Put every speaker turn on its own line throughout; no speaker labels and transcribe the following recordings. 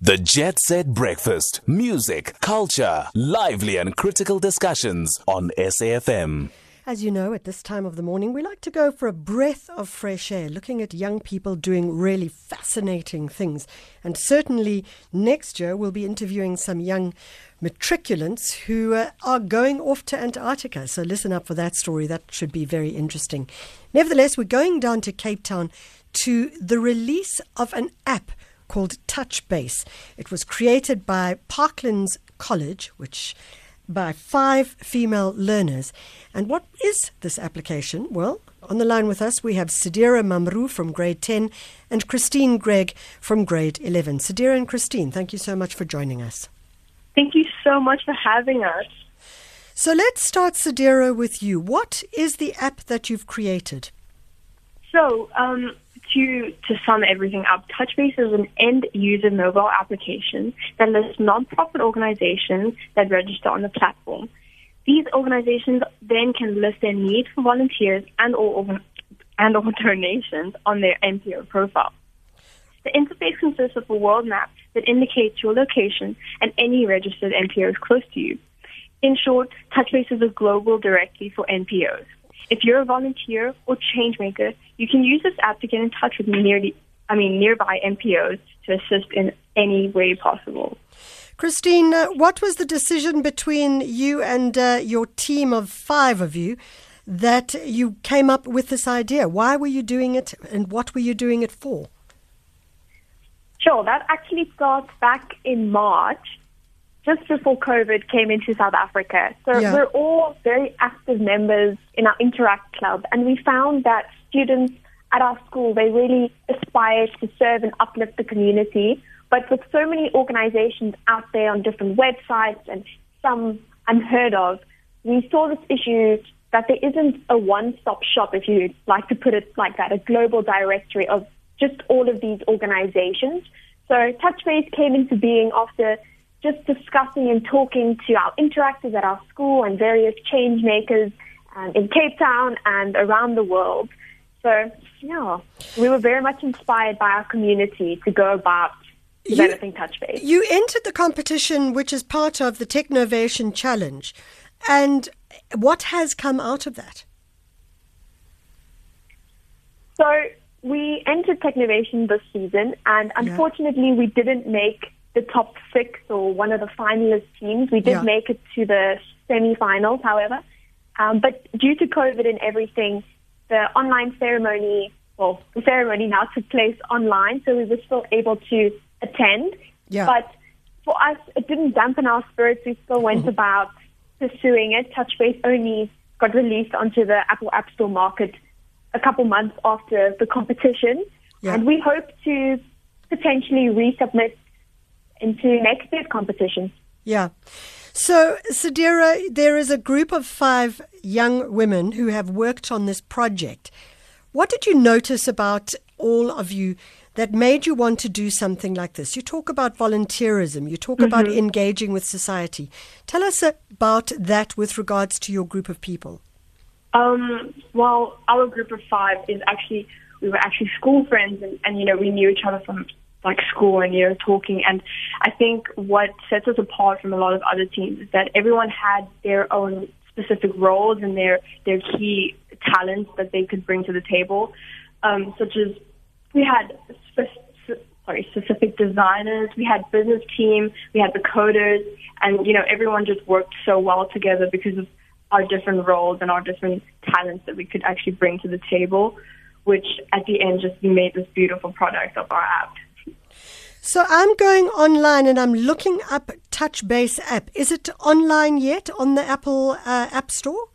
The Jet Set Breakfast. Music, culture, lively and critical discussions on SAFM.
As you know, at this time of the morning, we like to go for a breath of fresh air, looking at young people doing really fascinating things. And certainly next year, we'll be interviewing some young matriculants who uh, are going off to Antarctica. So listen up for that story. That should be very interesting. Nevertheless, we're going down to Cape Town to the release of an app called TouchBase. It was created by Parklands College, which by five female learners. And what is this application? Well, on the line with us, we have Sedira Mamroo from grade 10 and Christine Greig from grade 11. Sedira and Christine, thank you so much for joining us.
Thank you so much for having us.
So let's start, Sedira, with you. What is the app that you've created?
So, um, to, to sum everything up, TouchBase is an end user mobile application that lists nonprofit organizations that register on the platform. These organizations then can list their need for volunteers and or, and or donations on their NPO profile. The interface consists of a world map that indicates your location and any registered NPOs close to you. In short, TouchBase is a global directory for NPOs. If you're a volunteer or changemaker, you can use this app to get in touch with nearly, I mean, nearby NPOs to assist in any way possible.
Christine, uh, what was the decision between you and uh, your team of five of you that you came up with this idea? Why were you doing it and what were you doing it for?
Sure, that actually starts back in March just before COVID came into South Africa. So yeah. we're all very active members in our Interact Club, and we found that students at our school, they really aspire to serve and uplift the community. But with so many organizations out there on different websites and some unheard of, we saw this issue that there isn't a one-stop shop, if you like to put it like that, a global directory of just all of these organizations. So TouchBase came into being after just discussing and talking to our interactors at our school and various change makers um, in Cape Town and around the world. So, yeah, we were very much inspired by our community to go about developing you, TouchBase.
You entered the competition, which is part of the Technovation Challenge. And what has come out of that?
So, we entered Technovation this season, and unfortunately, yeah. we didn't make the top six or one of the finalist teams. We did yeah. make it to the semi-finals, however. Um, but due to COVID and everything, the online ceremony, well, the ceremony now took place online, so we were still able to attend.
Yeah.
But for us, it didn't dampen our spirits. We still went mm-hmm. about pursuing it. TouchBase only got released onto the Apple App Store market a couple months after the competition. Yeah. And we hope to potentially resubmit into next year's competition.
Yeah. So, Sedira, there is a group of five young women who have worked on this project. What did you notice about all of you that made you want to do something like this? You talk about volunteerism, you talk mm-hmm. about engaging with society. Tell us about that with regards to your group of people.
Um, well, our group of five is actually, we were actually school friends and, and you know, we knew each other from like school and you know talking. And I think what sets us apart from a lot of other teams is that everyone had their own specific roles and their their key talents that they could bring to the table. Um, such as we had spe- sorry specific designers we had business team we had the coders and you know everyone just worked so well together because of our different roles and our different talents that we could actually bring to the table which at the end just made this beautiful product of our app
so I'm going online and I'm looking up TouchBase app. Is it online yet on the Apple uh, App Store?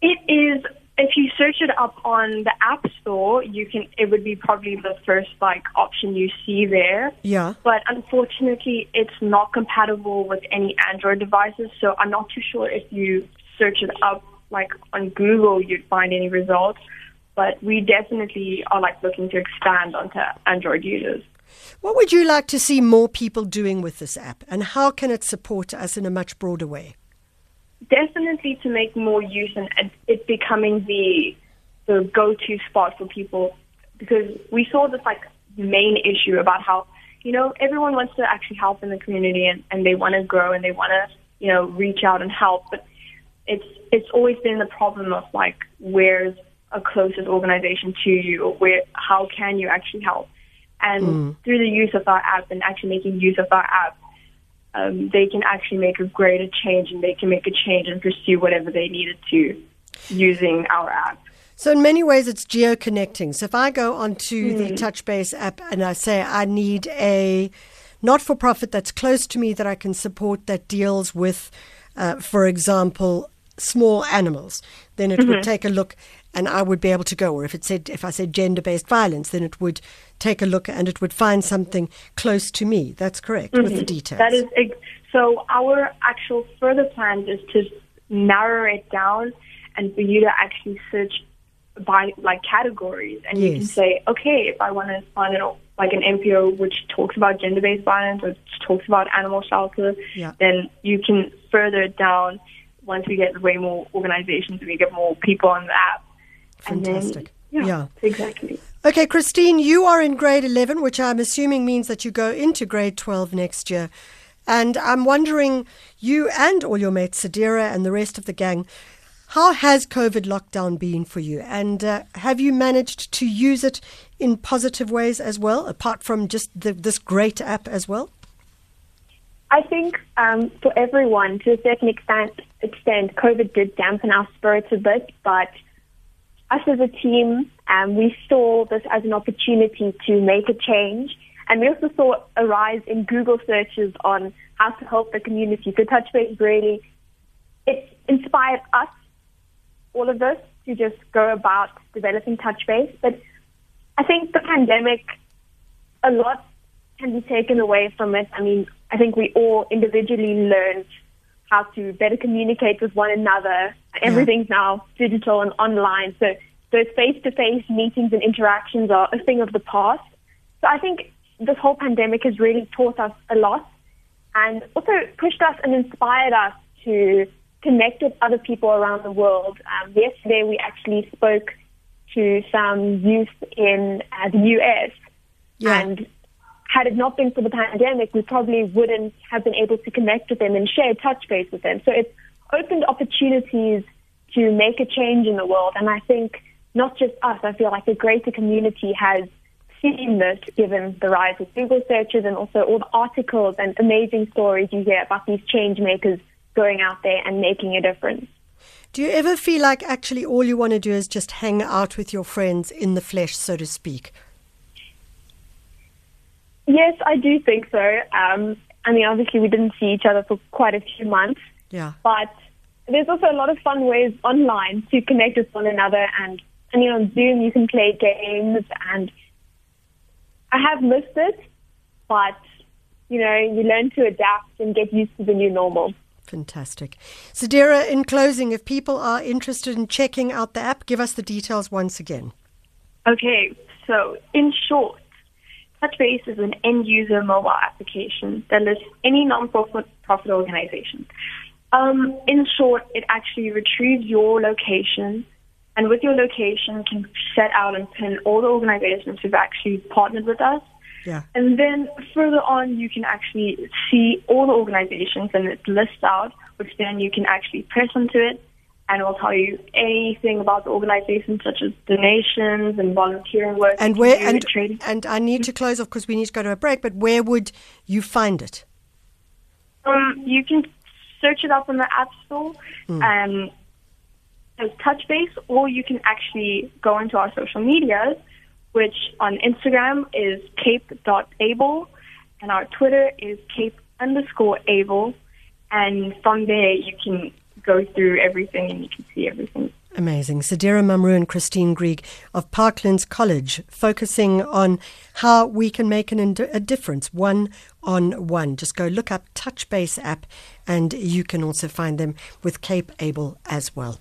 It is. If you search it up on the App Store, you can. It would be probably the first like option you see there.
Yeah.
But unfortunately, it's not compatible with any Android devices. So I'm not too sure if you search it up like on Google, you'd find any results. But we definitely are like looking to expand onto Android users.
What would you like to see more people doing with this app, and how can it support us in a much broader way?
Definitely to make more use and it becoming the the go-to spot for people, because we saw this like main issue about how you know, everyone wants to actually help in the community and, and they want to grow and they want to, you know, reach out and help. But it's it's always been the problem of like where's a closest organization to you or where how can you actually help? And mm. through the use of our app and actually making use of our app, um, they can actually make a greater change and they can make a change and pursue whatever they needed to using our app.
So in many ways, it's geo-connecting. So if I go onto mm. the TouchBase app and I say I need a not-for-profit that's close to me that I can support that deals with, uh, for example, small animals, then it mm-hmm. would take a look and I would be able to go. Or if it said, if I said gender-based violence, then it would take a look and it would find something close to me. That's correct mm-hmm. with the mm-hmm. details.
That is so. Our actual further plan is to narrow it down and for you to actually search by like categories, and yes. you can say, okay, if I want to find it like an NPO which talks about gender-based violence or talks about animal shelter, yeah. then you can further down. Once we get way more organizations, we get more people on the app.
Fantastic.
Then, yeah, yeah, exactly.
Okay, Christine, you are in grade 11, which I'm assuming means that you go into grade 12 next year. And I'm wondering, you and all your mates, Sedira and the rest of the gang, how has COVID lockdown been for you? And uh, have you managed to use it in positive ways as well, apart from just the, this great app as well?
I think um, for everyone, to a certain extent, extent, COVID did dampen our spirits a bit, but us as a team, um, we saw this as an opportunity to make a change. And we also saw a rise in Google searches on how to help the community. So TouchBase really, it inspired us all of us, to just go about developing TouchBase. But I think the pandemic, a lot can be taken away from it. I mean, I think we all individually learned how to better communicate with one another. Everything's now digital and online. So those face-to-face meetings and interactions are a thing of the past. So I think this whole pandemic has really taught us a lot and also pushed us and inspired us to connect with other people around the world. Um, yesterday, we actually spoke to some youth in uh, the US, yeah. and had it not been for the pandemic, we probably wouldn't have been able to connect with them and share TouchBase with them. So it's opened opportunities to make a change in the world, and I think not just us. I feel like the greater community has seen this given the rise of Google searches and also all the articles and amazing stories you hear about these change makers going out there and making a difference.
Do you ever feel like actually all you want to do is just hang out with your friends in the flesh, so to speak?
Yes, I do think so. Um, I mean, obviously, we didn't see each other for quite a few months.
Yeah.
But there's also a lot of fun ways online to connect with one another. And I mean, on Zoom, you can play games. And I have missed it, but, you know, you learn to adapt and get used to the new normal.
Fantastic. Sedira, in closing, if people are interested in checking out the app, give us the details once again.
Okay, so in short, TouchBase is an end user mobile application that lists any non profit organization. Um, in short, it actually retrieves your location and with your location can set out and pin all the organizations who've actually partnered with us
yeah.
And then further on, you can actually see all the organizations and it lists out, which then you can actually press onto it and it will tell you anything about the organization, such as donations and volunteering work.
And where and, and I need to close off because we need to go to a break. But where would you find it?
Um, you can search it up in the App Store. Mm. Um, as TouchBase, or you can actually go into our social medias which on Instagram is cape.able, and our Twitter is cape underscore able. And from there, you can go through everything and you can see everything.
Amazing. Sedira Mamroo and Christine Greig of Parklands College, focusing on how we can make an, a difference one on one. Just go look up TouchBase app, and you can also find them with Cape Able as well.